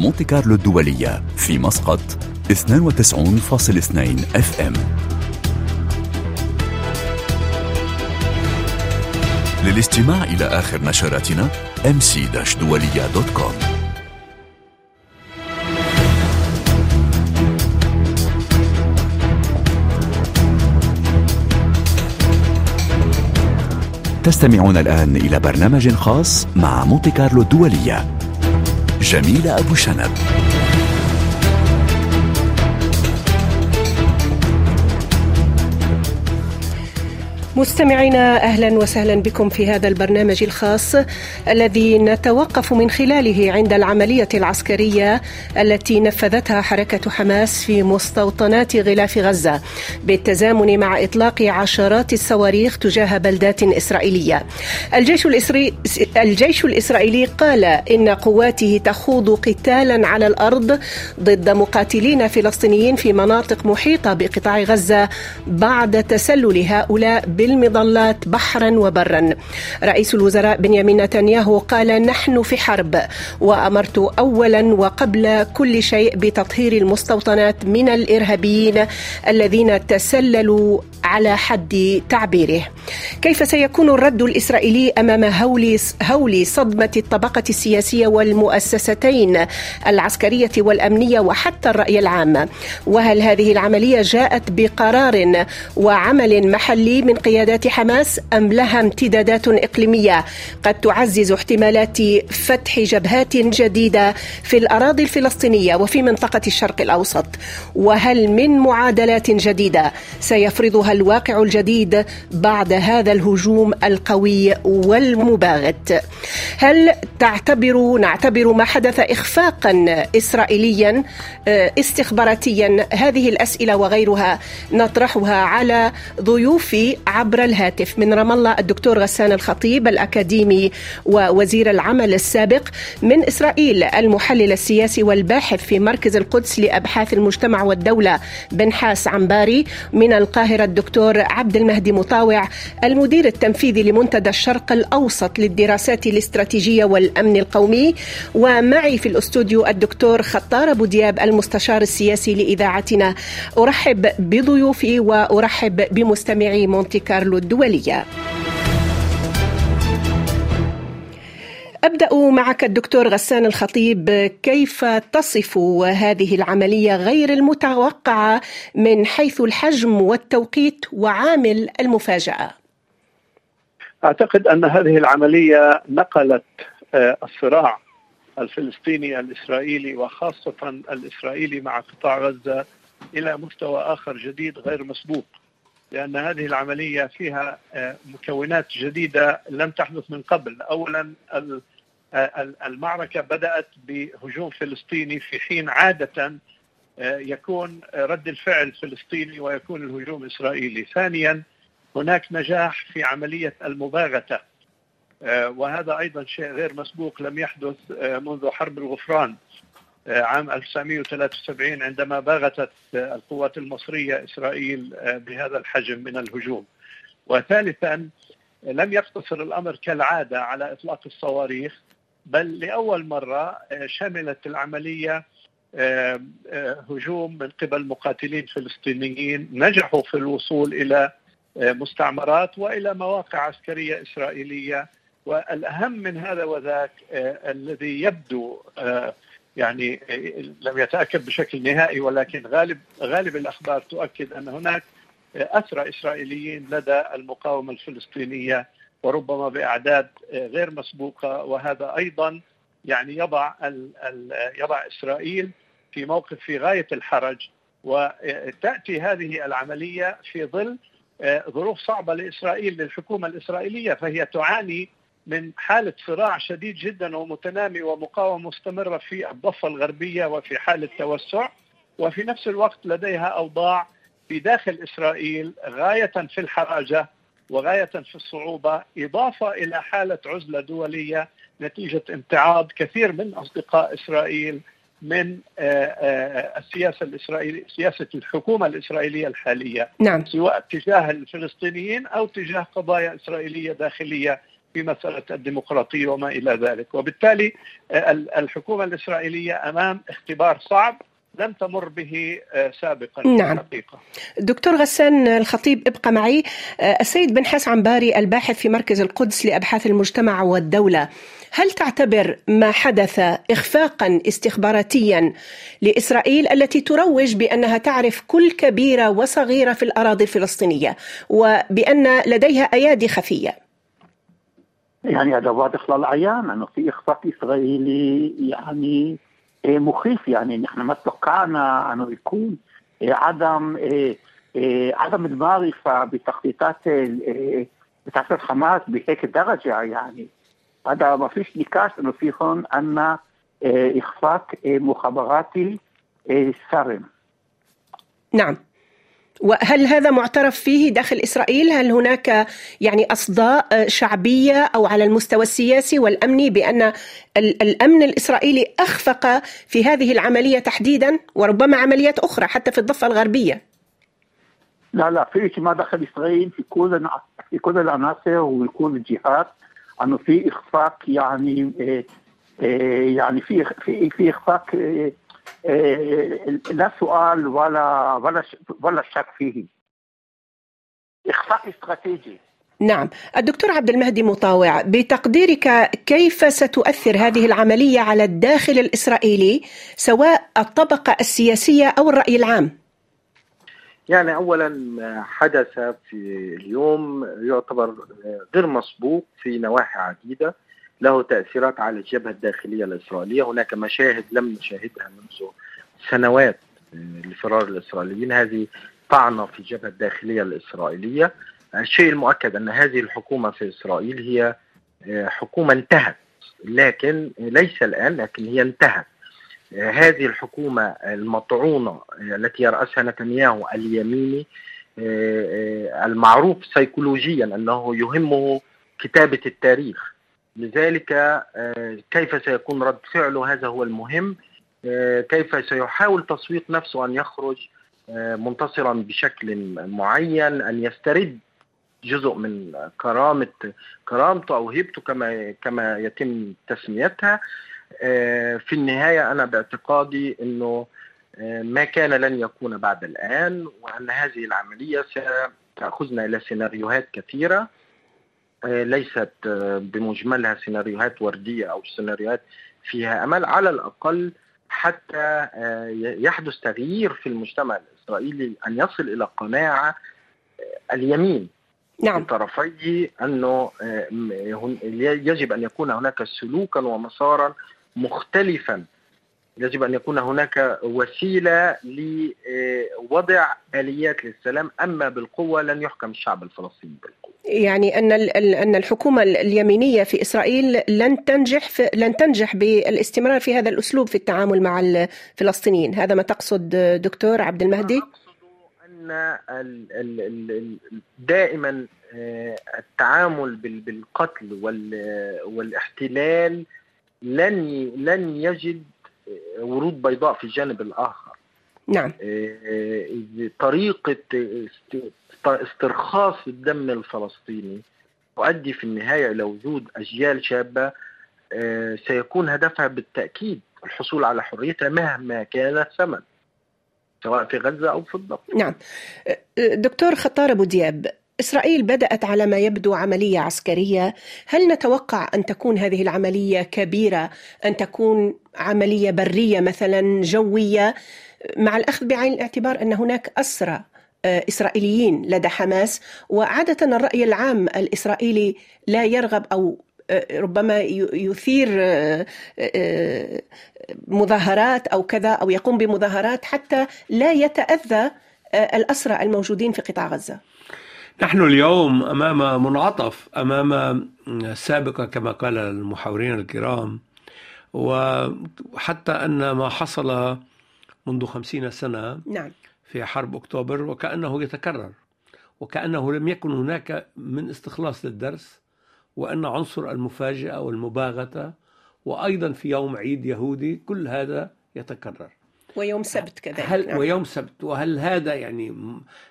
مونتي كارلو الدولية في مسقط 92.2 FM للاستماع إلى آخر نشراتنا mc-doualiya.com تستمعون الآن إلى برنامج خاص مع مونتي كارلو الدولية. جميلة أبو شنب. مستمعينا أهلا وسهلا بكم في هذا البرنامج الخاص الذي نتوقف من خلاله عند العملية العسكرية التي نفذتها حركة حماس في مستوطنات غلاف غزة بالتزامن مع إطلاق عشرات الصواريخ تجاه بلدات إسرائيلية. الجيش الإسرائيلي الجيش الإسرائيلي قال إن قواته تخوض قتالا على الأرض ضد مقاتلين فلسطينيين في مناطق محيطة بقطاع غزة بعد تسلل هؤلاء بالمظلات بحرا وبرا. رئيس الوزراء بنيامين نتنياهو قال نحن في حرب وأمرت اولا وقبل كل شيء بتطهير المستوطنات من الإرهابيين الذين تسللوا على حد تعبيره. كيف سيكون الرد الإسرائيلي أمام هول هول صدمة الطبقة السياسية والمؤسستين العسكرية والأمنية وحتى الرأي العام؟ وهل هذه العملية جاءت بقرار وعمل محلي من قيادات حماس أم لها امتدادات إقليمية؟ قد تعزز احتمالات فتح جبهات جديدة في الأراضي الفلسطينية وفي منطقة الشرق الأوسط وهل من معادلات جديدة سيفرضها الواقع الجديد بعد هذا الهجوم القوي والمباغت؟ هل تعتبر نعتبر ما حدث اخفاقا اسرائيليا استخباراتيا؟ هذه الأسئلة وغيرها نطرحها على ضيوفي عبر الهاتف من رام الله الدكتور غسان الخطيب الأكاديمي ووزير العمل السابق من إسرائيل المحلل السياسي والباحث في مركز القدس لأبحاث المجتمع والدولة بنحاس عمباري من القاهرة الدكتور عبد المهدي مطاوع المدير التنفيذي لمنتدى الشرق الأوسط للدراسات الاستراتيجية والأمن القومي ومعي في الأستوديو الدكتور خطار أبو دياب المستشار السياسي لإذاعتنا. أرحب بضيوفي وأرحب بمستمعي مونتي كارلو الدولية. أبدأ معك الدكتور غسان الخطيب كيف تصف هذه العملية غير المتوقعة من حيث الحجم والتوقيت وعامل المفاجأة؟ أعتقد أن هذه العملية نقلت الصراع الفلسطيني الإسرائيلي وخاصة الإسرائيلي مع قطاع غزة إلى مستوى آخر جديد غير مسبوق. لأن هذه العملية فيها مكونات جديدة لم تحدث من قبل. أولا المعركة بدأت بهجوم فلسطيني في حين عادة يكون رد الفعل فلسطيني ويكون الهجوم إسرائيلي. ثانيا هناك نجاح في عملية المباغتة وهذا أيضا شيء غير مسبوق لم يحدث منذ حرب الغفران. عام 1973 عندما باغتت القوات المصرية إسرائيل بهذا الحجم من الهجوم. وثالثا لم يقتصر الأمر كالعادة على إطلاق الصواريخ بل لأول مرة شملت العملية هجوم من قبل مقاتلين فلسطينيين نجحوا في الوصول إلى مستعمرات وإلى مواقع عسكرية إسرائيلية. والأهم من هذا وذاك الذي يبدو يعني لم يتأكد بشكل نهائي ولكن غالب غالب الأخبار تؤكد أن هناك أسرى إسرائيليين لدى المقاومة الفلسطينية وربما بأعداد غير مسبوقة وهذا أيضا يعني يضع ال ال يضع إسرائيل في موقف في غاية الحرج. وتأتي هذه العملية في ظل ظروف صعبة لإسرائيل للحكومة الإسرائيلية فهي تعاني من حالة صراع شديد جدا ومتنامي ومقاومة مستمرة في الضفة الغربية وفي حالة توسع وفي نفس الوقت لديها أوضاع في داخل إسرائيل غاية في الحراجة وغاية في الصعوبة إضافة إلى حالة عزلة دولية نتيجة امتعاض كثير من أصدقاء إسرائيل من السياسة الاسرائيليه سياسة الحكومة الإسرائيلية الحالية نعم. سواء تجاه الفلسطينيين أو تجاه قضايا إسرائيلية داخلية في مسألة الديمقراطية وما إلى ذلك وبالتالي الحكومة الإسرائيلية أمام اختبار صعب لم تمر به آه، سابقا نعم. الحقيقة. دكتور غسان الخطيب ابقى معي آه، السيد بن حس عمباري الباحث في مركز القدس لأبحاث المجتمع والدولة هل تعتبر ما حدث إخفاقا استخباراتيا لإسرائيل التي تروج بأنها تعرف كل كبيرة وصغيرة في الأراضي الفلسطينية وبأن لديها أيادي خفية يعني هذا واضح للعيان أنه في إخفاق إسرائيلي يعني إيه، مخيف يعني نحن ما توقعنا انه يكون إيه، عدم إيه، عدم المعرفه بتخطيطات بتاعت الحماس بهيك درجه يعني هذا ما فيش نقاش انه في هون ان اخفاق مخابراتي صارم نعم وهل هذا معترف فيه داخل إسرائيل؟ هل هناك يعني أصداء شعبية أو على المستوى السياسي والأمني بأن الأمن الإسرائيلي أخفق في هذه العملية تحديدا وربما عمليات أخرى حتى في الضفة الغربية؟ لا لا في ما دخل إسرائيل في كل في كل العناصر وكل الجهات أنه في إخفاق يعني إيه، إيه، يعني في في في إخفاق إيه، لا سؤال ولا ولا ولا شك فيه. اخفاق استراتيجي. نعم. الدكتور عبد المهدي مطاوع بتقديرك كيف ستؤثر هذه العملية على الداخل الإسرائيلي سواء الطبقة السياسية أو الرأي العام؟ يعني أولا ما حدث في اليوم يعتبر غير مسبوق في نواحي عديدة. له تأثيرات على الجبهة الداخلية الإسرائيلية. هناك مشاهد لم نشاهدها منذ سنوات آه، لفرار الإسرائيليين. هذه طعنة في الجبهة الداخلية الإسرائيلية. الشيء المؤكد أن هذه الحكومة في إسرائيل هي آه، حكومة انتهت لكن ليس الآن لكن هي انتهت. آه، هذه الحكومة المطعونة التي يرأسها نتنياهو اليميني المعروف سيكولوجيا أنه يهمه كتابة التاريخ. لذلك آه، كيف سيكون رد فعله هذا هو المهم؟ آه، كيف سيحاول تسويق نفسه أن يخرج آه، منتصرا بشكل معين أن يسترد جزء من كرامة كرامته أو هيبته كما كما يتم تسميتها؟ في النهاية أنا باعتقادي أنه ما كان لن يكون بعد الآن وأن هذه العملية ستأخذنا إلى سيناريوهات كثيرة. آه، ليست آه، بمجملها سيناريوهات وردية أو سيناريوهات فيها أمل على الأقل حتى آه، يحدث تغيير في المجتمع الإسرائيلي أن يصل إلى قناعة اليمين نعم طرفي أنه يجب أن يكون هناك سلوكا ومسارا مختلفا يجب أن يكون هناك وسيلة لوضع آليات للسلام أما بالقوة لن يحكم الشعب الفلسطيني بالقوة. يعني أن أن الحكومة اليمينية في إسرائيل لن تنجح في لن تنجح بالاستمرار في هذا الأسلوب في التعامل مع الفلسطينيين، هذا ما تقصد دكتور عبد المهدي؟ أن دائما آه، التعامل بالقتل والاحتلال لن لن يجد ورود بيضاء في الجانب الآخر نعم. آه، طريقة استرخاص الدم الفلسطيني تؤدي في النهاية إلى وجود أجيال شابة آه، سيكون هدفها بالتأكيد الحصول على حريتها مهما كان الثمن سواء في غزة أو في الضفة. نعم. دكتور خطار أبو دياب إسرائيل بدأت على ما يبدو عملية عسكرية. هل نتوقع أن تكون هذه العملية كبيرة أن تكون عملية برية مثلا جوية؟ مع الأخذ بعين الاعتبار أن هناك أسرى آه، إسرائيليين لدى حماس وعادة الرأي العام الإسرائيلي لا يرغب أو آه، ربما يثير آه، مظاهرات أو كذا أو يقوم بمظاهرات حتى لا يتأذى الأسرى الموجودين في قطاع غزة. نحن اليوم أمام منعطف أمام سابقه كما قال المحاورين الكرام وحتى أن ما حصل منذ خمسين سنة نعم. في حرب أكتوبر وكأنه يتكرر وكأنه لم يكن هناك من استخلاص للدرس وأن عنصر المفاجأة والمباغتة وأيضا في يوم عيد يهودي كل هذا يتكرر ويوم سبت كذلك هل نعم. ويوم سبت وهل هذا يعني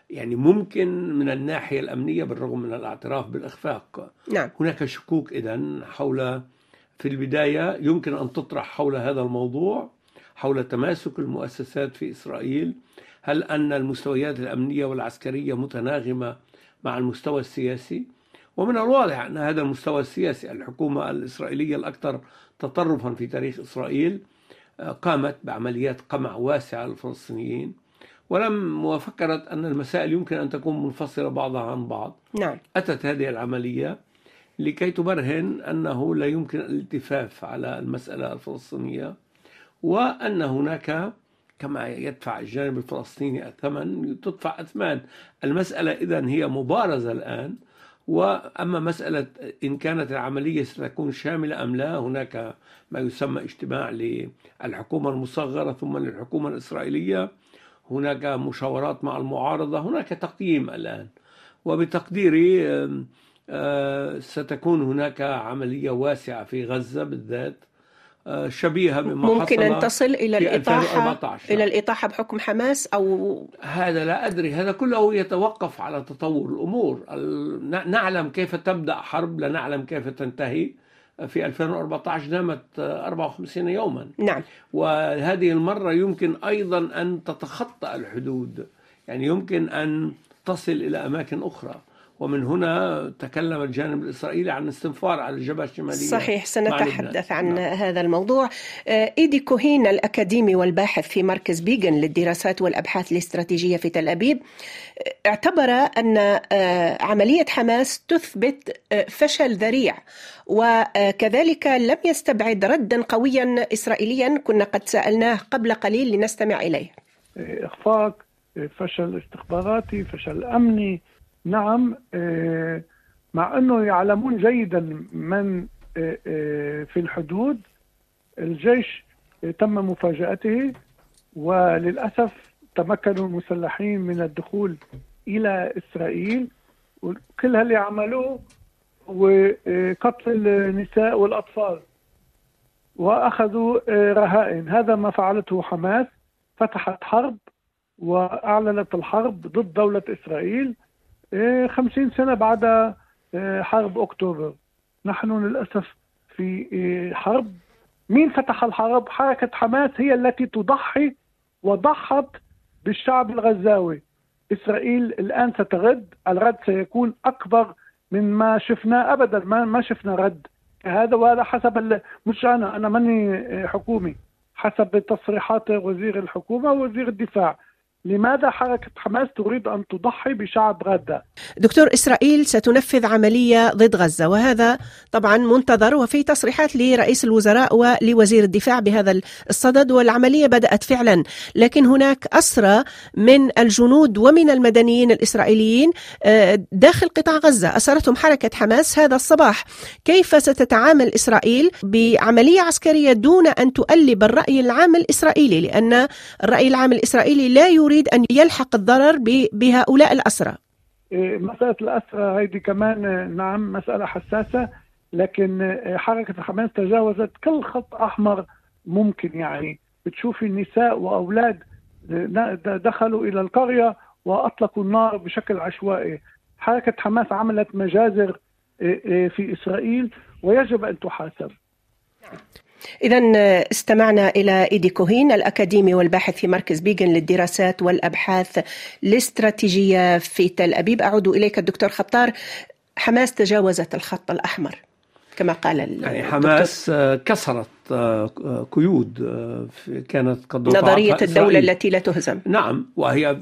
يعني ممكن من الناحية الأمنية بالرغم من الاعتراف بالإخفاق نعم هناك شكوك اذا حول في البداية يمكن أن تطرح حول هذا الموضوع حول تماسك المؤسسات في إسرائيل هل أن المستويات الأمنية والعسكرية متناغمة مع المستوى السياسي؟ ومن الواضح أن هذا المستوى السياسي الحكومة الإسرائيلية الأكثر تطرفا في تاريخ إسرائيل آه، قامت بعمليات قمع واسعه للفلسطينيين ولم وفكرت أن المسائل يمكن أن تكون منفصلة بعضها عن بعض. نعم. أتت هذه العملية لكي تبرهن أنه لا يمكن الالتفاف على المسألة الفلسطينية. وأن هناك كما يدفع الجانب الفلسطيني الثمن تدفع أثمان. المسألة إذا هي مبارزة الآن وأما مسألة إن كانت العملية ستكون شاملة أم لا هناك ما يسمى اجتماع للحكومة المصغرة ثم للحكومة الإسرائيلية. هناك مشاورات مع المعارضة هناك تقييم الآن. وبتقديري آه، ستكون هناك عملية واسعة في غزة بالذات. شبيهة بما ممكن أن حصل تصل الإطاحة 2014. إلى الإطاحة بحكم حماس أو هذا لا أدري هذا كله يتوقف على تطور الأمور. ال- ن- نعلم كيف تبدأ حرب لا نعلم كيف تنتهي. في 2014 نامت آه، 54 يوما. نعم. وهذه المرة يمكن أيضا أن تتخطى الحدود. يعني يمكن أن تصل إلى أماكن أخرى. ومن هنا تكلم الجانب الإسرائيلي عن استنفار على الجبهة الشمالية صحيح سنتحدث. عن نعم. هذا الموضوع آه، إيدي كوهين الأكاديمي والباحث في مركز بيجن للدراسات والأبحاث الاستراتيجية في تل أبيب آه، اعتبر أن آه، عملية حماس تثبت فشل ذريع وكذلك لم يستبعد ردا قويا إسرائيليا كنا قد سألناه قبل قليل لنستمع إليه إخفاق فشل استخباراتي فشل أمني نعم آه، مع أنه يعلمون جيدا من آه، آه، في الحدود الجيش تم مفاجأته وللأسف تمكنوا المسلحين من الدخول إلى إسرائيل وكل اللي عملوه وقتل النساء والأطفال وأخذوا آه، رهائن. هذا ما فعلته حماس فتحت حرب وأعلنت الحرب ضد دولة إسرائيل. إيه، خمسين سنة بعد إيه، حرب أكتوبر. نحن للأسف في إيه، حرب. مين فتح الحرب؟ حركة حماس هي التي تضحي وضحت بالشعب الغزاوي. إسرائيل الآن سترد الرد سيكون أكبر من ما شفناه أبدا. ما, ما شفنا رد هذا وهذا حسب مش أنا أنا ماني حكومي. حسب تصريحات وزير الحكومة ووزير الدفاع. لماذا حركة حماس تريد أن تضحي بشعب غزة؟ دكتور إسرائيل ستنفذ عملية ضد غزة وهذا طبعا منتظر وفي تصريحات لرئيس الوزراء ولوزير الدفاع بهذا الصدد والعملية بدأت فعلا. لكن هناك أسرى من الجنود ومن المدنيين الإسرائيليين آه، داخل قطاع غزة. أسرتهم حركة حماس هذا الصباح. كيف ستتعامل إسرائيل بعملية عسكرية دون أن تؤلب الرأي العام الإسرائيلي؟ لأن الرأي العام الإسرائيلي لا يريد أن يلحق الضرر بهؤلاء الأسرى؟ إيه، مسألة الأسرى هذه كمان آه، نعم مسألة حساسة لكن آه، حركة حماس تجاوزت كل خط أحمر ممكن يعني. بتشوفي النساء وأولاد دخلوا إلى القرية وأطلقوا النار بشكل عشوائي. حركة حماس عملت مجازر في إسرائيل ويجب أن تحاسب. إذا استمعنا إلى إيدي كوهين الأكاديمي والباحث في مركز بيجن للدراسات والأبحاث الاستراتيجية في تل أبيب. أعود إليك الدكتور خطار حماس تجاوزت الخط الأحمر كما قال ال- يعني. حماس آه، كسرت آه، قيود آه، كانت قد نظرية الدولة إسرائيل. التي لا تهزم. نعم وهي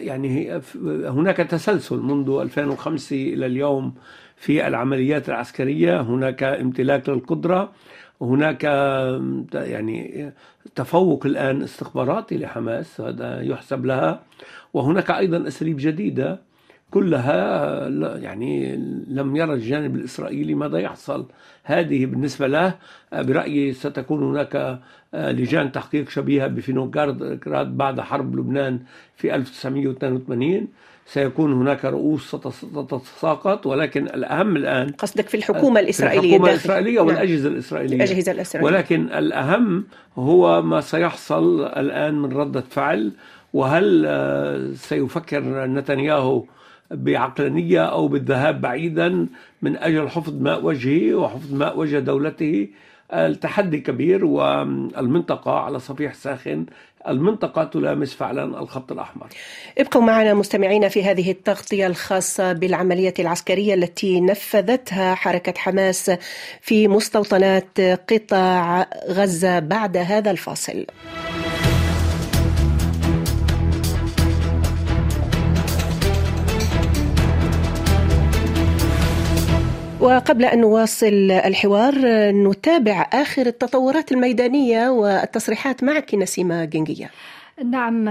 يعني هناك تسلسل منذ 2005 إلى اليوم في العمليات العسكرية. هناك امتلاك للقدرة. هناك آه، يعني تفوق الآن استخباراتي لحماس هذا يحسب لها. وهناك أيضا أساليب جديدة كلها يعني لم يرى الجانب الإسرائيلي ماذا يحصل. هذه بالنسبة له برأيي ستكون هناك لجان تحقيق شبيهة بفينوغراد بعد حرب لبنان في 1982 سيكون هناك رؤوس ستتساقط ولكن الأهم الآن قصدك في الحكومة الإسرائيلية الحكومة الإسرائيلية نعم. والأجهزة الإسرائيلية. الأجهزة الإسرائيلية. ولكن الأهم هو ما سيحصل الآن من ردة فعل وهل سيفكر نتنياهو بعقلانية أو بالذهاب بعيدا من أجل حفظ ماء وجهه وحفظ ماء وجه دولته؟ التحدي كبير والمنطقة على صفيح ساخن المنطقة تلامس فعلا الخط الأحمر ابقوا معنا مستمعين في هذه التغطية الخاصة بالعملية العسكرية التي نفذتها حركة حماس في مستوطنات قطاع غزة بعد هذا الفاصل. وقبل أن نواصل الحوار نتابع آخر التطورات الميدانية والتصريحات معك نسيمة جنجية. نعم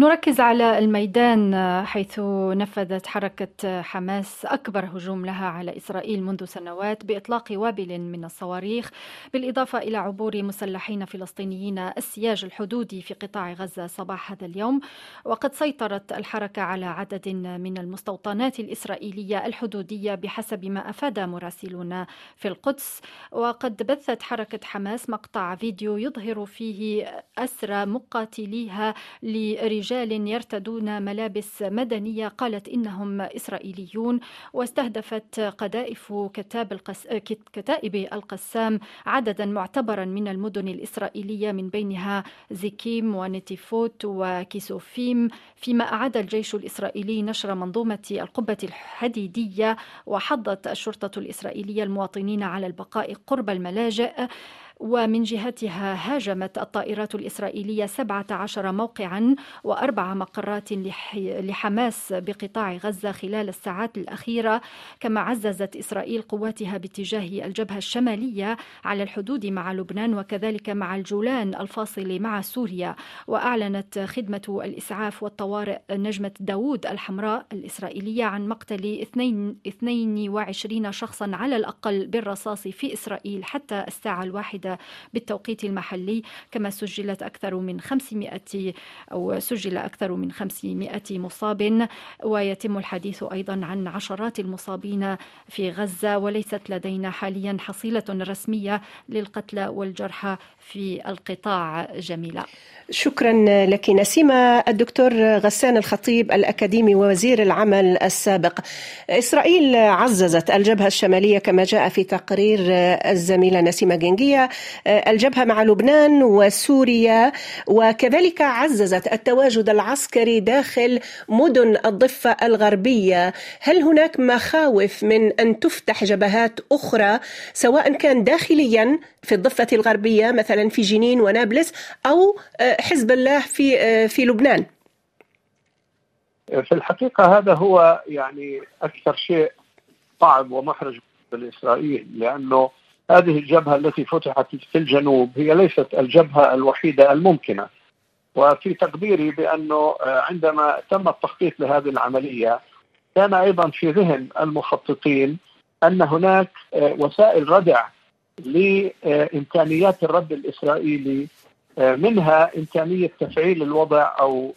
نركز على الميدان حيث نفذت حركة حماس أكبر هجوم لها على إسرائيل منذ سنوات بإطلاق وابل من الصواريخ بالإضافة إلى عبور مسلحين فلسطينيين السياج الحدودي في قطاع غزة صباح هذا اليوم. وقد سيطرت الحركة على عدد من المستوطنات الإسرائيلية الحدودية بحسب ما أفاد مراسلون في القدس. وقد بثت حركة حماس مقطع فيديو يظهر فيه أسرى مقاتلي فيها لرجال يرتدون ملابس مدنية قالت إنهم إسرائيليون واستهدفت قذائف كتاب القس... كتائب القسام عددا معتبرا من المدن الإسرائيلية من بينها زيكيم ونتيفوت وكيسوفيم فيما أعاد الجيش الإسرائيلي نشر منظومة القبة الحديدية وحضت الشرطة الإسرائيلية المواطنين على البقاء قرب الملاجئ ومن جهتها هاجمت الطائرات الإسرائيلية 17 موقعا وأربع مقرات لحماس بقطاع غزة خلال الساعات الأخيرة. كما عززت إسرائيل قواتها باتجاه الجبهة الشمالية على الحدود مع لبنان وكذلك مع الجولان الفاصل مع سوريا. وأعلنت خدمة الإسعاف والطوارئ نجمة داوود الحمراء الإسرائيلية عن مقتل 22 شخصا على الأقل بالرصاص في إسرائيل حتى الساعة الواحدة بالتوقيت المحلي كما سجلت أكثر من 500 أو سجل أكثر من 500 مصاب ويتم الحديث أيضا عن عشرات المصابين في غزة وليست لدينا حاليا حصيلة رسمية للقتلى والجرحى في القطاع جميلة. شكرا لك نسيمة. الدكتور غسان الخطيب الأكاديمي ووزير العمل السابق. إسرائيل عززت الجبهة الشمالية كما جاء في تقرير الزميلة نسيمة جنجية. الجبهة مع لبنان وسوريا وكذلك عززت التواجد العسكري داخل مدن الضفة الغربية. هل هناك مخاوف من أن تفتح جبهات أخرى سواء كان داخليا في الضفة الغربية مثلا في جنين ونابلس أو حزب الله في في لبنان. في الحقيقة هذا هو يعني أكثر شيء صعب ومحرج لإسرائيل لأنه هذه الجبهة التي فتحت في الجنوب هي ليست الجبهة الوحيدة الممكنة. وفي تقديري بأنه عندما تم التخطيط لهذه العملية كان أيضا في ذهن المخططين أن هناك وسائل ردع لإمكانيات الرد الإسرائيلي منها إمكانية تفعيل الوضع أو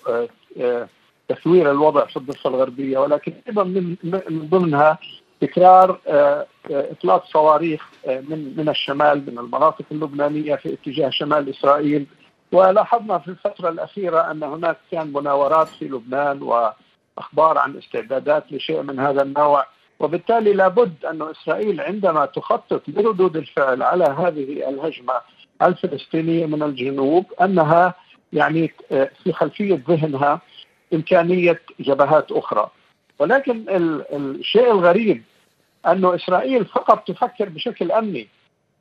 تثوير الوضع في الضفة الغربية ولكن أيضا من ضمنها تكرار إطلاق صواريخ من من الشمال من المناطق اللبنانية في اتجاه شمال إسرائيل. ولاحظنا في الفترة الأخيرة أن هناك كان مناورات في لبنان وأخبار عن استعدادات لشيء من هذا النوع. وبالتالي لابد أن إسرائيل عندما تخطط لردود الفعل على هذه الهجمة الفلسطينية من الجنوب أنها يعني في خلفية ذهنها إمكانية جبهات أخرى. ولكن الشيء الغريب أن إسرائيل فقط تفكر بشكل أمني.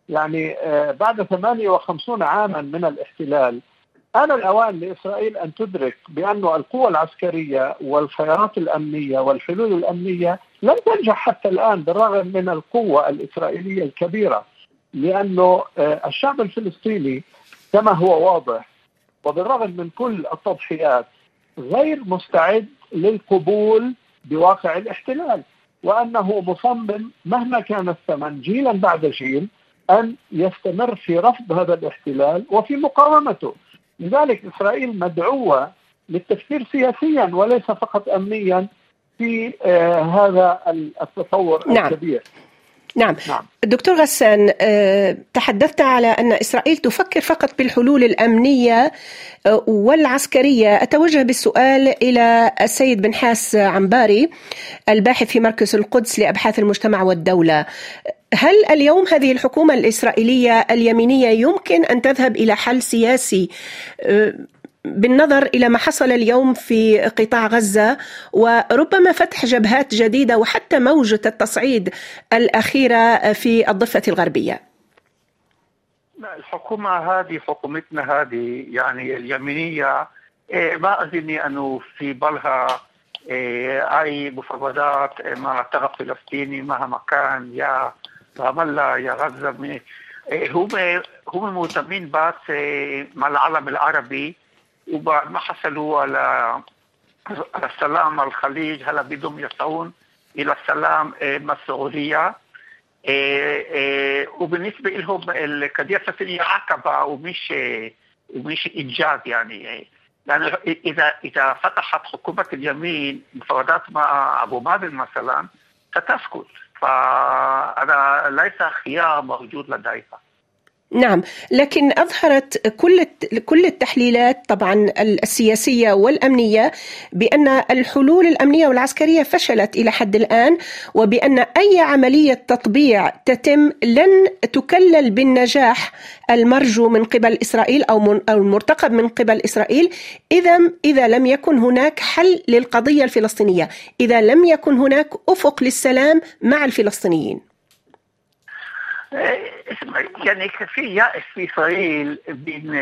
يعني بعد 58 عاما من الاحتلال آن الأوان لإسرائيل أن تدرك بأن القوى العسكرية والخيارات الأمنية والحلول الأمنية لم تنجح حتى الآن بالرغم من القوة الإسرائيلية الكبيرة لأنه الشعب الفلسطيني كما هو واضح وبالرغم من كل التضحيات غير مستعد للقبول بواقع الاحتلال وأنه مصمم مهما كان الثمن جيلا بعد جيل أن يستمر في رفض هذا الاحتلال وفي مقاومته. لذلك إسرائيل مدعوة للتفكير سياسيا وليس فقط امنيا في آه هذا التصور نعم. الكبير نعم. نعم دكتور غسان آه، تحدثت على أن إسرائيل تفكر فقط بالحلول الأمنية آه، والعسكرية أتوجه بالسؤال إلى السيد بن حاس عمباري الباحث في مركز القدس لأبحاث المجتمع والدولة هل اليوم هذه الحكومة الإسرائيلية اليمينية يمكن أن تذهب إلى حل سياسي آه، بالنظر إلى ما حصل اليوم في قطاع غزة وربما فتح جبهات جديدة وحتى موجه التصعيد الأخيرة في الضفة الغربية. الحكومة هذه حكومتنا هذه يعني اليمينية إيه، ما أظني أنه في بالها إيه، أي مفاوضات مع الطرف الفلسطيني مهما كان يا رام الله يا غزه إيه، هم هم مهتمين بس مع العالم العربي وبعد ما حصلوا على السلام الخليج هلا بدهم يسعون إلى السلام آه، مع السعوديه آه، آه، وبالنسبه لهم القضية الفلسطينيه عقبه ومش ومش انجاز يعني لأنه اذا اذا فتحت حكومه اليمين مفاوضات مع ابو مازن مثلا ستسكت فانا ليس خيار موجود لديها نعم لكن أظهرت كل كل التحليلات طبعا السياسية والأمنية بأن الحلول الأمنية والعسكرية فشلت إلى حد الآن وبأن أي عملية تطبيع تتم لن تكلل بالنجاح المرجو من قبل إسرائيل أو المرتقب من قبل إسرائيل اذا إذا لم يكن هناك حل للقضية الفلسطينية، إذا لم يكن هناك أفق للسلام مع الفلسطينيين. يعني في يأس في إسرائيل من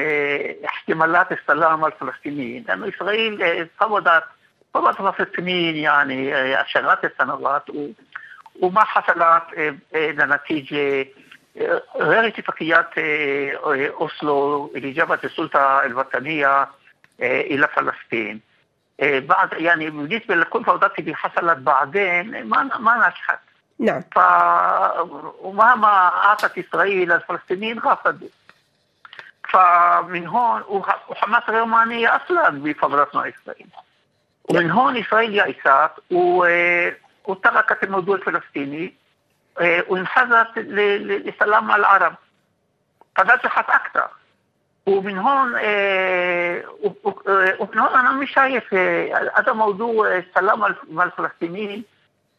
احتمالات السلام الفلسطينيين لأنه إسرائيل فوضت فوضت فلسطينيين يعني عشرات السنوات وما حصلت لنتيجة غير اتفاقيات أوسلو اللي جابت السلطة الوطنية إلى فلسطين بعد يعني بالنسبة لكل فوضات اللي حصلت بعدين ما ما نجحت نعم ف... ومهما أعطت إسرائيل الفلسطينيين رفضوا فمن هون وحماس غير معنية أصلا بفضلات مع إسرائيل ومن هون إسرائيل يأست و... وتركت الموضوع الفلسطيني آه، وانحازت للسلام مع العرب فنجحت أكثر ومن هون آه، ومن هون أنا مش شايف آه، هذا موضوع السلام مع الفلسطينيين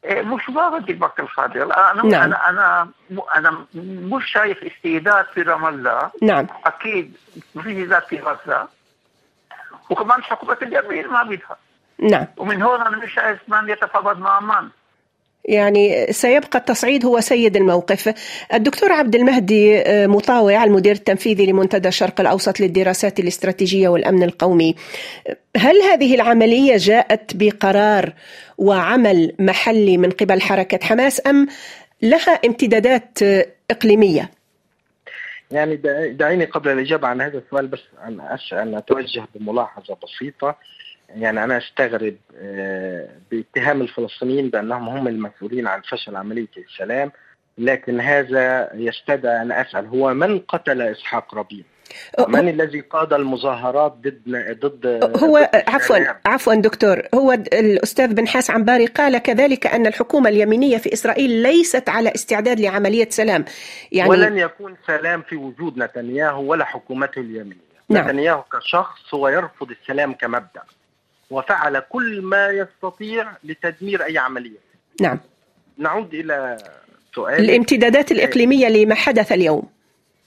مش واضح الوقت الحاضر أنا نعم. أنا أنا أنا مش شايف استعداد في رام الله نعم. أكيد في استعداد في غزة. وكمان حكومة اليمين ما بدها. نعم. ومن هون أنا مش شايف من يتفاوض مع من. يعني سيبقى التصعيد هو سيد الموقف. الدكتور عبد المهدي آه، مطاوع المدير التنفيذي لمنتدى الشرق الأوسط للدراسات الاستراتيجية والأمن القومي. هل هذه العملية جاءت بقرار وعمل محلي من قبل حركة حماس أم لها امتدادات إقليمية؟ يعني دعيني قبل الإجابة عن هذا السؤال بس أن أتوجه بملاحظة بسيطة. يعني أنا استغرب آه، باتهام الفلسطينيين بأنهم هم المسؤولين عن فشل عملية السلام لكن هذا يستدعي أن أسأل هو من قتل إسحاق ربيع؟ من الذي قاد المظاهرات ضد ضد هو ضد عفوا عفوا دكتور هو الأستاذ بن حاس عمباري قال كذلك أن الحكومة اليمينية في إسرائيل ليست على استعداد لعملية سلام يعني ولن يكون سلام في وجود نتنياهو ولا حكومته اليمينية نعم. نتنياهو كشخص هو يرفض السلام كمبدأ وفعل كل ما يستطيع لتدمير أي عملية. نعم. نعود إلى سؤال. الامتدادات الإقليمية لما حدث اليوم؟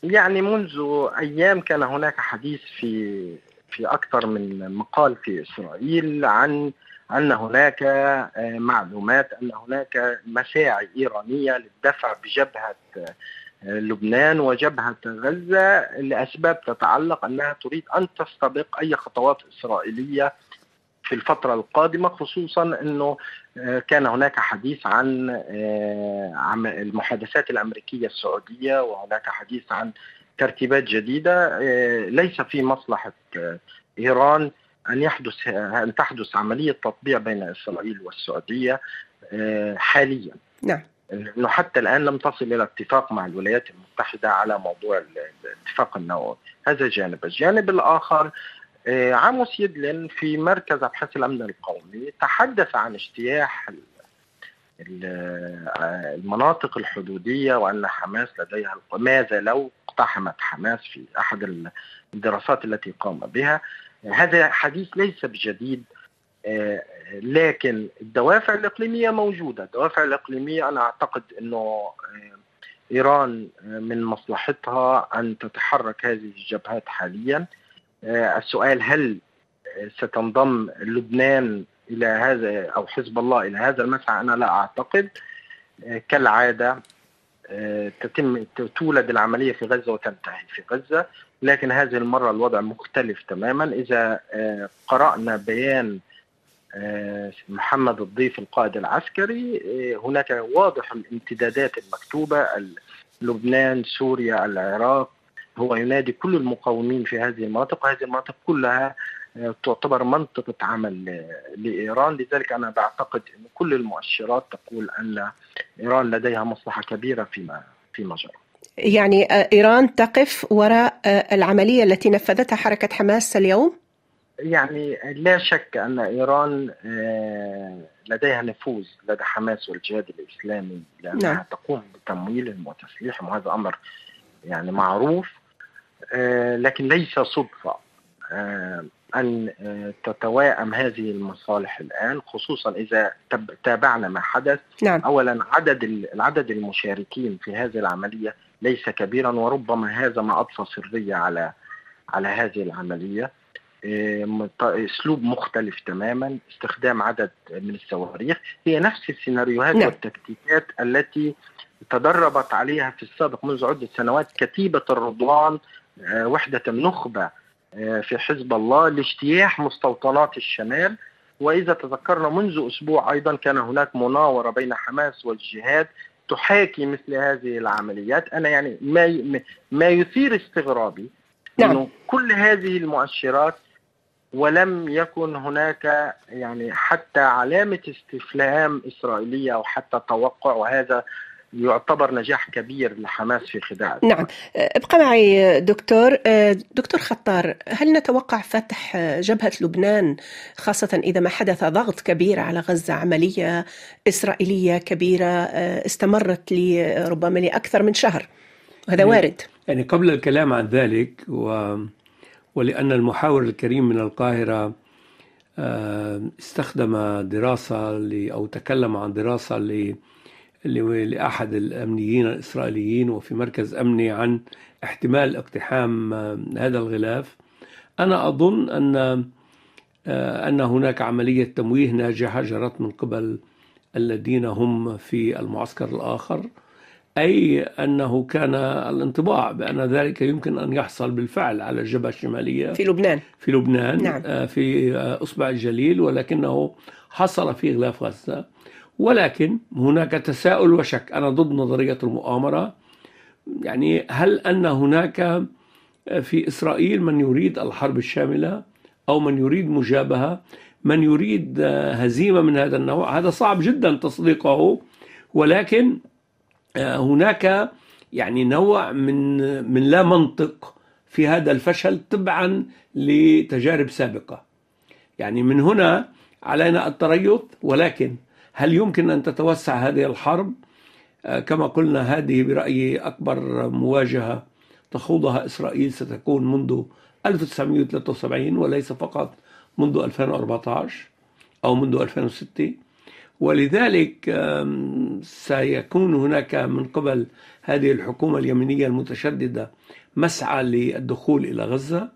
يعني منذ أيام كان هناك حديث في في أكثر من مقال في إسرائيل عن أن هناك آه، معلومات أن هناك مساعي إيرانية للدفع بجبهة آه، لبنان وجبهة غزة لأسباب تتعلق أنها تريد أن تستبق أي خطوات إسرائيلية في الفترة القادمة خصوصا أنه آه، كان هناك حديث عن آه، المحادثات الأمريكية السعودية وهناك حديث عن ترتيبات جديدة. آه، ليس في مصلحة إيران أن يحدث أن تحدث عملية تطبيع بين إسرائيل والسعودية حاليا. نعم. انه حتى الآن لم تصل إلى اتفاق مع الولايات المتحدة على موضوع الاتفاق النووي، هذا جانب، الجانب الآخر عاموس يدلن في مركز أبحاث الأمن القومي تحدث عن اجتياح المناطق الحدودية وأن حماس لديها ماذا لو اقتحمت حماس في أحد الدراسات التي قام بها. هذا حديث ليس بجديد لكن الدوافع الإقليمية موجودة، الدوافع الإقليمية أنا أعتقد إنه إيران من مصلحتها أن تتحرك هذه الجبهات حاليا. السؤال هل ستنضم لبنان إلى هذا أو حزب الله إلى هذا المسعى؟ أنا لا أعتقد. كالعادة تتم تولد العملية في غزة وتنتهي في غزة لكن هذه المرة الوضع مختلف تماما. إذا قرأنا بيان محمد الضيف القائد العسكري هناك واضح الامتدادات المكتوبة لبنان سوريا العراق هو ينادي كل المقاومين في هذه المناطق وهذه المناطق كلها تعتبر منطقة عمل لإيران لذلك أنا بعتقد أن كل المؤشرات تقول أن إيران لديها مصلحة كبيرة فيما فيما جرى يعني إيران تقف وراء العملية التي نفذتها حركة حماس اليوم؟ يعني لا شك أن إيران لديها نفوذ لدى حماس والجهاد الإسلامي لأنها نعم. تقوم بتمويلهم وتسليحهم وهذا أمر يعني معروف لكن ليس صدفة أن تتوائم هذه المصالح الآن خصوصا إذا تابعنا ما حدث نعم. أولا عدد العدد المشاركين في هذه العملية ليس كبيرا وربما هذا ما أضفى سرية على على هذه العملية أسلوب مختلف تماما استخدام عدد من الصواريخ هي نفس السيناريوهات نعم. والتكتيكات التي تدربت عليها في السابق منذ عدة سنوات كتيبة الرضوان وحدة النخبة في حزب الله لاجتياح مستوطنات الشمال وإذا تذكرنا منذ أسبوع أيضا كان هناك مناورة بين حماس والجهاد تحاكي مثل هذه العمليات أنا يعني ما ما يثير استغرابي نعم. أنه كل هذه المؤشرات ولم يكن هناك يعني حتى علامة استفهام إسرائيلية أو حتى توقع وهذا يعتبر نجاح كبير لحماس في خداع. نعم. ابقى معي دكتور. دكتور خطار هل نتوقع فتح جبهة لبنان خاصة إذا ما حدث ضغط كبير على غزة عملية إسرائيلية كبيرة استمرت ربما لأكثر من شهر؟ وهذا يعني وارد. يعني قبل الكلام عن ذلك و... ولأن المحاور الكريم من القاهرة استخدم دراسة ل... أو تكلم عن دراسة ل... لأحد الأمنيين الإسرائيليين وفي مركز أمني عن احتمال اقتحام هذا الغلاف. أنا أظن أن أن هناك عملية تمويه ناجحة جرت من قبل الذين هم في المعسكر الآخر أي أنه كان الانطباع بأن ذلك يمكن أن يحصل بالفعل على الجبهة الشمالية في لبنان. في لبنان نعم. في أصبع الجليل ولكنه حصل في غلاف غزة. ولكن هناك تساؤل وشك. أنا ضد نظرية المؤامرة. يعني هل أن هناك في إسرائيل من يريد الحرب الشاملة أو من يريد مجابهة من يريد هزيمة من هذا النوع؟ هذا صعب جدا تصديقه. ولكن هناك يعني نوع من من لا منطق في هذا الفشل تبعا لتجارب سابقة. يعني من هنا علينا التريث ولكن هل يمكن أن تتوسع هذه الحرب؟ كما قلنا هذه برأيي أكبر مواجهة تخوضها إسرائيل ستكون منذ 1973 وليس فقط منذ 2014 أو منذ 2006 ولذلك سيكون هناك من قبل هذه الحكومة اليمنية المتشددة مسعى للدخول إلى غزة.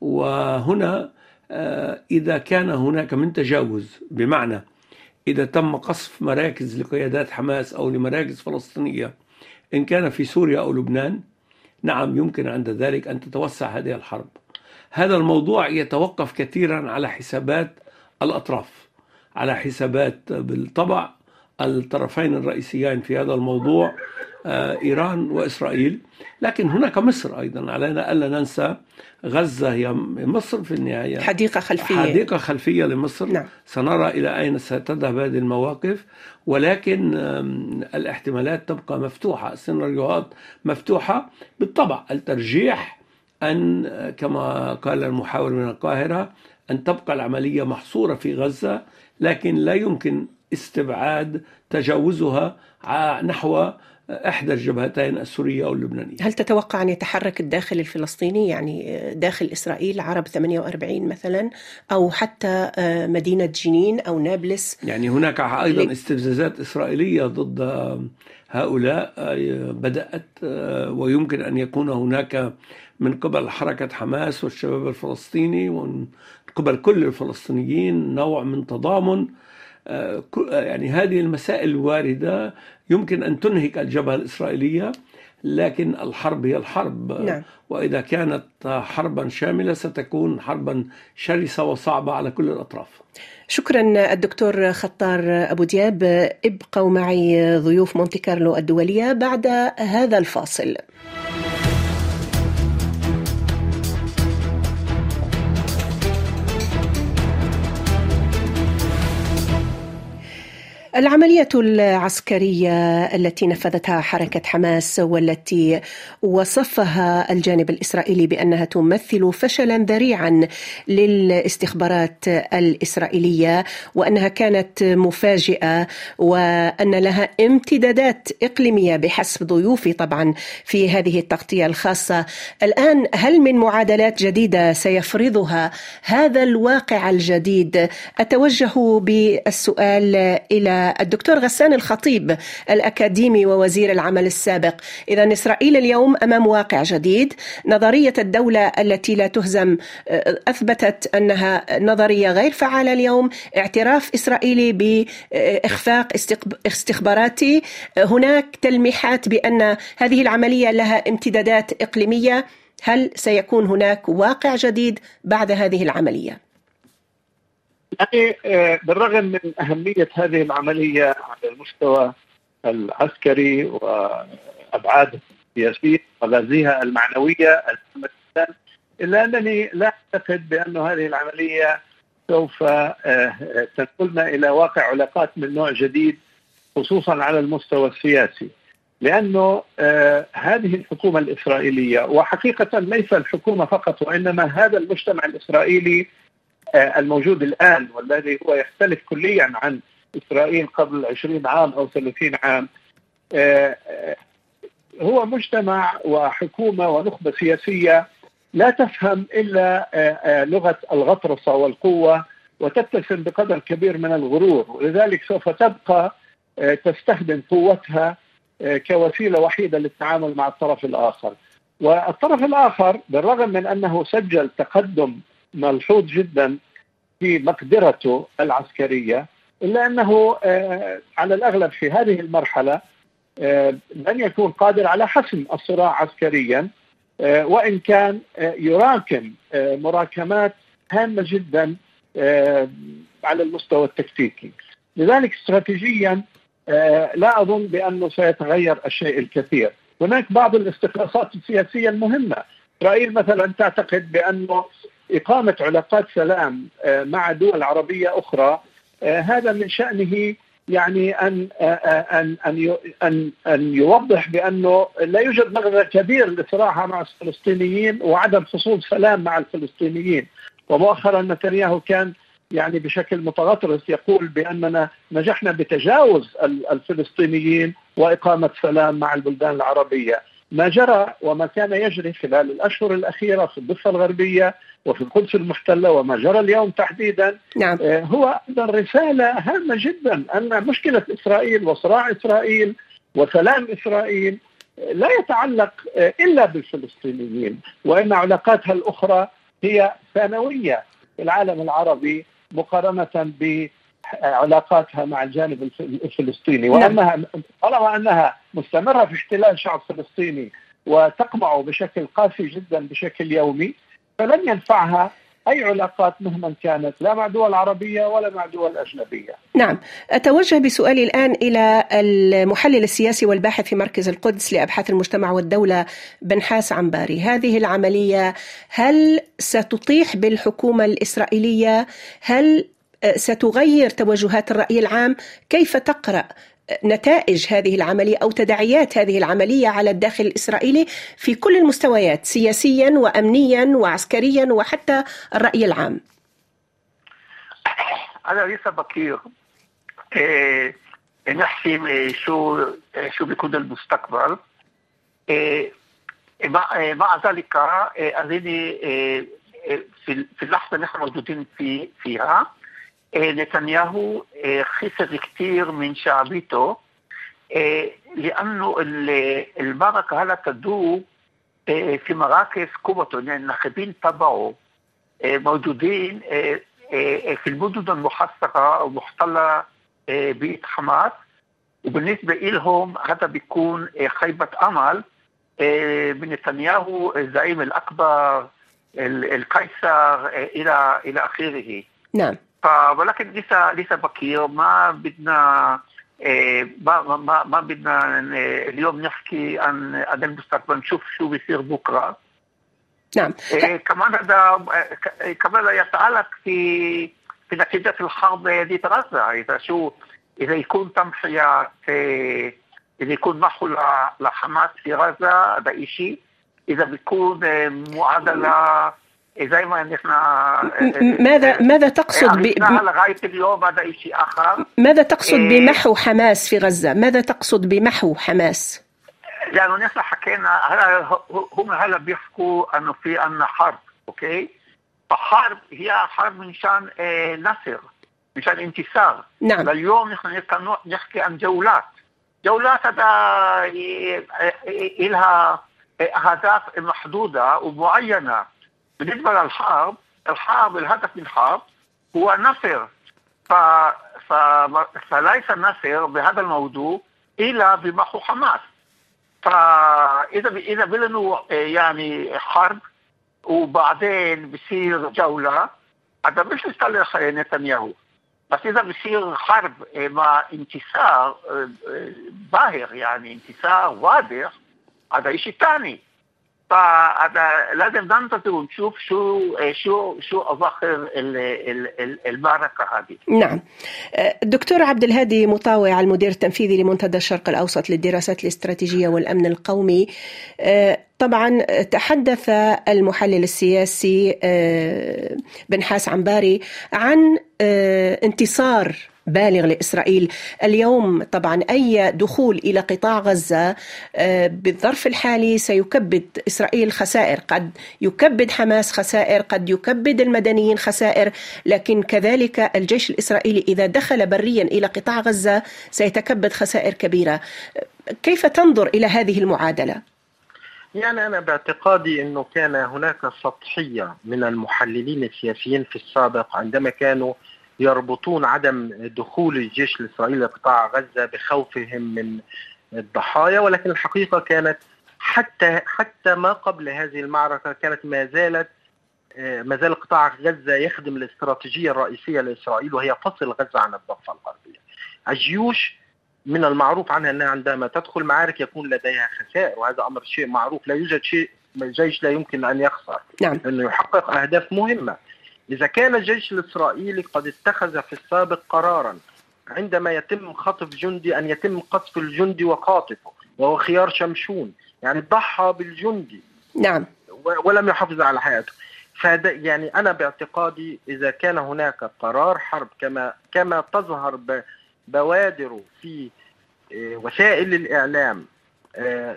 وهنا إذا كان هناك من تجاوز بمعنى إذا تم قصف مراكز لقيادات حماس أو لمراكز فلسطينية إن كان في سوريا أو لبنان نعم يمكن عند ذلك أن تتوسع هذه الحرب. هذا الموضوع يتوقف كثيرا على حسابات الأطراف على حسابات بالطبع الطرفين الرئيسيين في هذا الموضوع إيران وإسرائيل. لكن هناك مصر أيضا. علينا ألا ننسى غزة هي مصر في النهاية. حديقة خلفية. حديقة خلفية لمصر. نعم. سنرى إلى أين ستذهب هذه المواقف. ولكن الاحتمالات تبقى مفتوحة السيناريوهات مفتوحة. بالطبع الترجيح أن كما قال المحاور من القاهرة أن تبقى العملية محصورة في غزة. لكن لا يمكن استبعاد تجاوزها نحو إحدى الجبهتين السورية أو اللبنانية. هل تتوقع أن يتحرك الداخل الفلسطيني يعني داخل إسرائيل عرب 48 مثلا أو حتى مدينة جنين أو نابلس؟ يعني هناك أيضا استفزازات إسرائيلية ضد هؤلاء بدأت ويمكن أن يكون هناك من قبل حركة حماس والشباب الفلسطيني ومن قبل كل الفلسطينيين نوع من تضامن يعني هذه المسائل الواردة يمكن أن تنهك الجبهة الإسرائيلية لكن الحرب هي الحرب. نعم. وإذا كانت حربا شاملة ستكون حربا شرسة وصعبة على كل الأطراف. شكرا الدكتور خطار أبو دياب. ابقوا معي ضيوف مونتي كارلو الدولية بعد هذا الفاصل. العملية العسكرية التي نفذتها حركة حماس والتي وصفها الجانب الإسرائيلي بأنها تمثل فشلا ذريعا للاستخبارات الإسرائيلية وأنها كانت مفاجئة وأن لها امتدادات إقليمية بحسب ضيوفي طبعا في هذه التغطية الخاصة. الآن هل من معادلات جديدة سيفرضها هذا الواقع الجديد؟ أتوجه بالسؤال إلى الدكتور غسان الخطيب الأكاديمي ووزير العمل السابق. إذا إسرائيل اليوم أمام واقع جديد. نظرية الدولة التي لا تهزم أثبتت أنها نظرية غير فعالة اليوم. اعتراف إسرائيلي بإخفاق استخباراتي. هناك تلميحات بأن هذه العملية لها امتدادات إقليمية. هل سيكون هناك واقع جديد بعد هذه العملية؟ يعني بالرغم من أهمية هذه العملية على المستوى العسكري وأبعادها السياسية وغازيها المعنوية إلا أنني لا أعتقد بأن هذه العملية سوف تنقلنا إلى واقع علاقات من نوع جديد خصوصا على المستوى السياسي. لأنه هذه الحكومة الإسرائيلية وحقيقة ليس الحكومة فقط وإنما هذا المجتمع الإسرائيلي الموجود الآن والذي هو يختلف كليا عن إسرائيل قبل 20 عام أو 30 عام. هو مجتمع وحكومة ونخبة سياسية لا تفهم إلا لغة الغطرسة والقوة وتتسم بقدر كبير من الغرور. ولذلك سوف تبقى تستخدم قوتها كوسيلة وحيدة للتعامل مع الطرف الآخر. والطرف الآخر بالرغم من أنه سجل تقدم ملحوظ جدا في مقدرته العسكرية إلا أنه على الأغلب في هذه المرحلة لن يكون قادر على حسم الصراع عسكريا وإن كان يراكم مراكمات هامة جدا على المستوى التكتيكي. لذلك استراتيجيا لا أظن بأنه سيتغير الشيء الكثير. هناك بعض الاستخلاصات السياسية المهمة. إسرائيل مثلا تعتقد بأنه إقامة علاقات سلام مع دول عربية أخرى هذا من شأنه يعني أن أن أن أن أن يوضح بأنه لا يوجد مغزى كبير لصراعها مع الفلسطينيين وعدم حصول سلام مع الفلسطينيين. ومؤخرا نتنياهو كان يعني بشكل متغطرس يقول بأننا نجحنا بتجاوز الفلسطينيين وإقامة سلام مع البلدان العربية. ما جرى وما كان يجري خلال الأشهر الأخيرة في الضفة الغربية وفي القدس المحتلة وما جرى اليوم تحديدا نعم. هو أيضا رساله هامة جدا أن مشكلة إسرائيل وصراع إسرائيل وسلام إسرائيل لا يتعلق إلا بالفلسطينيين وإن علاقاتها الأخرى هي ثانوية في العالم العربي مقارنة ب علاقاتها مع الجانب الفلسطيني وأنها طالما أنها مستمرة في احتلال شعب فلسطيني وتقمع بشكل قاسي جدا بشكل يومي فلن ينفعها أي علاقات مهما كانت لا مع دول عربية ولا مع دول أجنبية. نعم، أتوجه بسؤالي الآن إلى المحلل السياسي والباحث في مركز القدس لأبحاث المجتمع والدولة بنحاس عنباري، هذه العملية هل ستطيح بالحكومة الإسرائيلية؟ هل ستغير توجهات الرأي العام؟ كيف تقرأ نتائج هذه العملية أو تداعيات هذه العملية على الداخل الإسرائيلي في كل المستويات سياسيا وامنيا وعسكريا وحتى الرأي العام. أنا لسه بكير إيه نحكي شو شو بيكون المستقبل إيه مع, مع ذلك اظني في اللحظة اللي نحن موجودين في فيها نتنياهو خسر كثير من شعبيته لأنه المعركه هلا تدور في مراكز قوته يعني الناخبين تبعه موجودين في المدن المحصره المحتله بيد حماس وبالنسبه لهم هذا بيكون خيبه امل من نتنياهو الزعيم الاكبر القيصر إلى إلى اخره نعم ولكن لسه لسه بكير ما بدنا ما ما ما بدنا اليوم نحكي عن عن المستقبل نشوف شو بيصير بكره نعم كمان هذا كمان يتعلق في في نتيجه الحرب دي غزه اذا شو اذا يكون تمحيات اذا يكون محو لحماس في غزه هذا شيء اذا بيكون معادله زي ما نحن ماذا ماذا تقصد ب... لغاية اليوم هذا شيء آخر ماذا تقصد بمحو حماس في غزة؟ ماذا تقصد بمحو حماس؟ لأنه نحن حكينا هلا هم هلا بيحكوا إنه في عندنا حرب أوكي؟ فحرب هي حرب مشان آه نصر مشان انتصار نعم اليوم نحن نحكي عن جولات جولات هذا لها أهداف محدودة ومعينة بالنسبة للحرب الحرب الهدف من الحرب هو نصر. ف... ف... فليس النصر بهذا الموضوع إلا بمحو حماس. فإذا ب... إذا بدنا يعني حرب وبعدين بصير جولة هذا مش لصالح نتنياهو. بس إذا بصير حرب مع انتصار باهر يعني انتصار واضح هذا شيء ثاني فهذا لازم ننتظر ونشوف شو شو شو اواخر المعركة هذه. نعم. الدكتور عبد الهادي مطاوع المدير التنفيذي لمنتدى الشرق الأوسط للدراسات الاستراتيجية والأمن القومي طبعا تحدث المحلل السياسي بنحاس عنباري عن انتصار بالغ لإسرائيل، اليوم طبعا أي دخول إلى قطاع غزة بالظرف الحالي سيكبد إسرائيل خسائر، قد يكبد حماس خسائر، قد يكبد المدنيين خسائر، لكن كذلك الجيش الإسرائيلي إذا دخل بريا إلى قطاع غزة سيتكبد خسائر كبيرة. كيف تنظر إلى هذه المعادلة؟ يعني أنا باعتقادي أنه كان هناك سطحية من المحللين السياسيين في السابق عندما كانوا يربطون عدم دخول الجيش الإسرائيلي لقطاع غزة بخوفهم من الضحايا ولكن الحقيقة كانت حتى حتى ما قبل هذه المعركة كانت ما زالت ما زال قطاع غزة يخدم الاستراتيجية الرئيسية لإسرائيل وهي فصل غزة عن الضفة الغربية. الجيوش من المعروف عنها أنها عندما تدخل معارك يكون لديها خسائر وهذا أمر شيء معروف. لا يوجد شيء الجيش لا يمكن أن يخسر. نعم. أنه يحقق أهداف مهمة. إذا كان الجيش الإسرائيلي قد اتخذ في السابق قرارا عندما يتم خطف جندي أن يتم قصف الجندي وقاطفه وهو خيار شمشون يعني ضحى بالجندي. نعم. ولم يحافظ على حياته. فهذا يعني أنا باعتقادي إذا كان هناك قرار حرب كما كما تظهر بوادر في وسائل الإعلام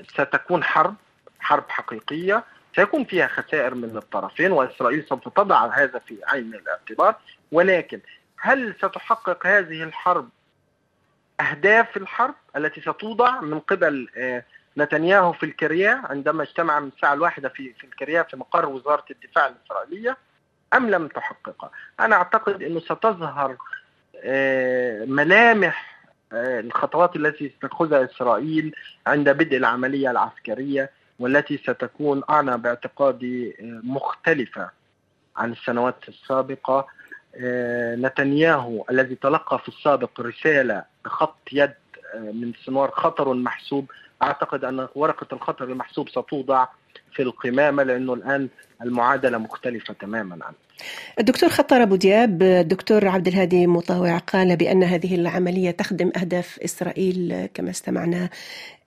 ستكون حرب حرب حقيقية. سيكون فيها خسائر من الطرفين وإسرائيل سوف تضع هذا في عين الاعتبار ولكن هل ستحقق هذه الحرب أهداف الحرب التي ستوضع من قبل نتنياهو في الكريا عندما اجتمع من الساعة الواحدة في في الكريا في مقر وزارة الدفاع الإسرائيلية أم لم تحققها؟ أنا أعتقد أنه ستظهر ملامح الخطوات التي ستأخذها إسرائيل عند بدء العملية العسكرية والتي ستكون أنا باعتقادي مختلفة عن السنوات السابقة. آه، نتنياهو الذي تلقى في السابق رسالة بخط يد آه، من سنوار خطر محسوب. أعتقد أن ورقة الخطر المحسوب ستوضع في القمامة لأنه الآن المعادلة مختلفة تماما عنه. الدكتور خطر أبو دياب الدكتور عبد الهادي مطاوع قال بأن هذه العملية تخدم أهداف إسرائيل كما استمعنا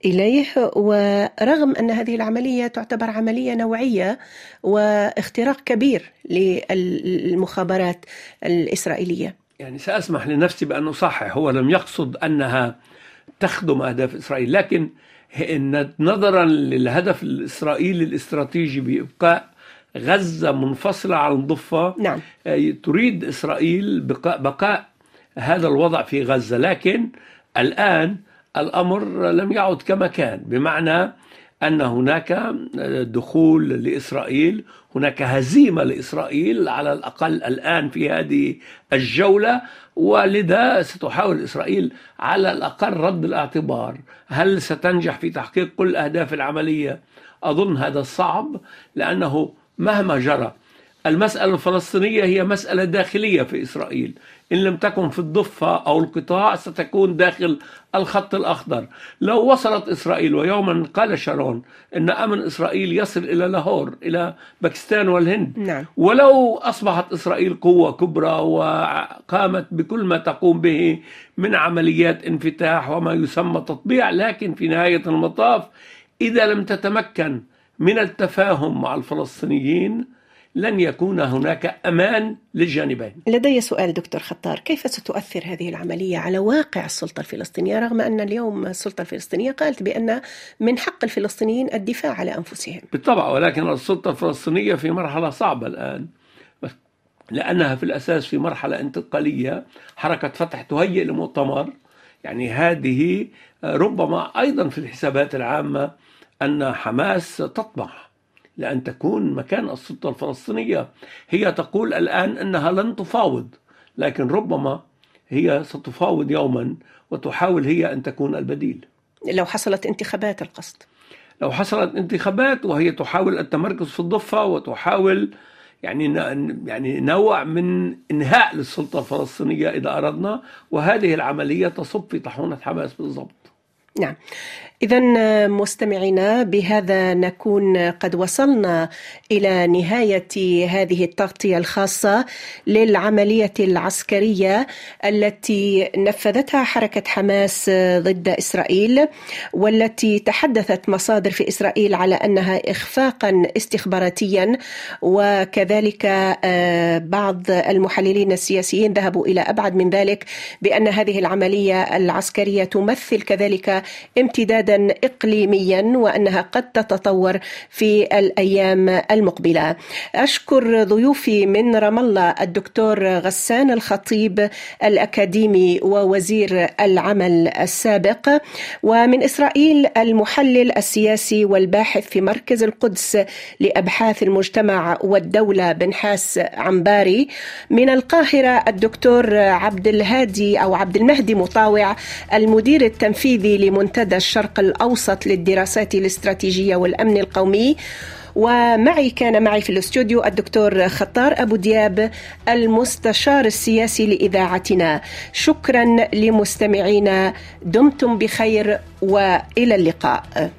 إليه ورغم أن هذه العملية تعتبر عملية نوعية واختراق كبير للمخابرات الإسرائيلية. يعني سأسمح لنفسي بأن أصحح هو لم يقصد أنها تخدم أهداف إسرائيل لكن نظرا للهدف الإسرائيلي الاستراتيجي بإبقاء غزة منفصلة عن الضفة نعم. آه، تريد إسرائيل بقاء, بقاء هذا الوضع في غزة لكن الآن الأمر لم يعد كما كان بمعنى أن هناك دخول لإسرائيل هناك هزيمة لإسرائيل على الأقل الآن في هذه الجولة ولذا ستحاول إسرائيل على الأقل رد الاعتبار. هل ستنجح في تحقيق كل أهداف العملية؟ أظن هذا صعب لأنه مهما جرى المسألة الفلسطينية هي مسألة داخلية في إسرائيل. إن لم تكن في الضفة أو القطاع ستكون داخل الخط الأخضر لو وصلت إسرائيل ويوما قال شارون أن أمن إسرائيل يصل إلى لاهور إلى باكستان والهند نعم. ولو أصبحت إسرائيل قوة كبرى وقامت بكل ما تقوم به من عمليات انفتاح وما يسمى تطبيع لكن في نهاية المطاف إذا لم تتمكن من التفاهم مع الفلسطينيين لن يكون هناك أمان للجانبين. لدي سؤال دكتور خطار، كيف ستؤثر هذه العملية على واقع السلطة الفلسطينية رغم أن اليوم السلطة الفلسطينية قالت بأن من حق الفلسطينيين الدفاع على أنفسهم. بالطبع ولكن السلطة الفلسطينية في مرحلة صعبة الآن لأنها في الأساس في مرحلة انتقالية، حركة فتح تهيئ لمؤتمر يعني هذه ربما أيضا في الحسابات العامة أن حماس تطمح لأن تكون مكان السلطة الفلسطينية. هي تقول الآن أنها لن تفاوض لكن ربما هي ستفاوض يوما وتحاول هي أن تكون البديل. لو حصلت انتخابات القصد. لو حصلت انتخابات وهي تحاول التمركز في الضفة وتحاول يعني يعني نوع من إنهاء للسلطة الفلسطينية إذا أردنا وهذه العملية تصب في طاحونة حماس بالضبط. نعم. إذا مستمعينا بهذا نكون قد وصلنا إلى نهاية هذه التغطية الخاصة للعملية العسكرية التي نفذتها حركة حماس ضد إسرائيل والتي تحدثت مصادر في إسرائيل على أنها إخفاقا استخباراتيا وكذلك آه، بعض المحللين السياسيين ذهبوا إلى أبعد من ذلك بأن هذه العملية العسكرية تمثل كذلك امتداد إقليميا وأنها قد تتطور في الأيام المقبلة. أشكر ضيوفي من رام الله الدكتور غسان الخطيب الأكاديمي ووزير العمل السابق ومن إسرائيل المحلل السياسي والباحث في مركز القدس لأبحاث المجتمع والدولة بنحاس عمباري من القاهرة الدكتور عبد الهادي أو عبد المهدي مطاوع المدير التنفيذي لمنتدى الأوسط للدراسات الاستراتيجية والأمن القومي. ومعي كان معي في الاستوديو الدكتور خطار أبو دياب المستشار السياسي لإذاعتنا. شكرا لمستمعينا. دمتم بخير وإلى اللقاء.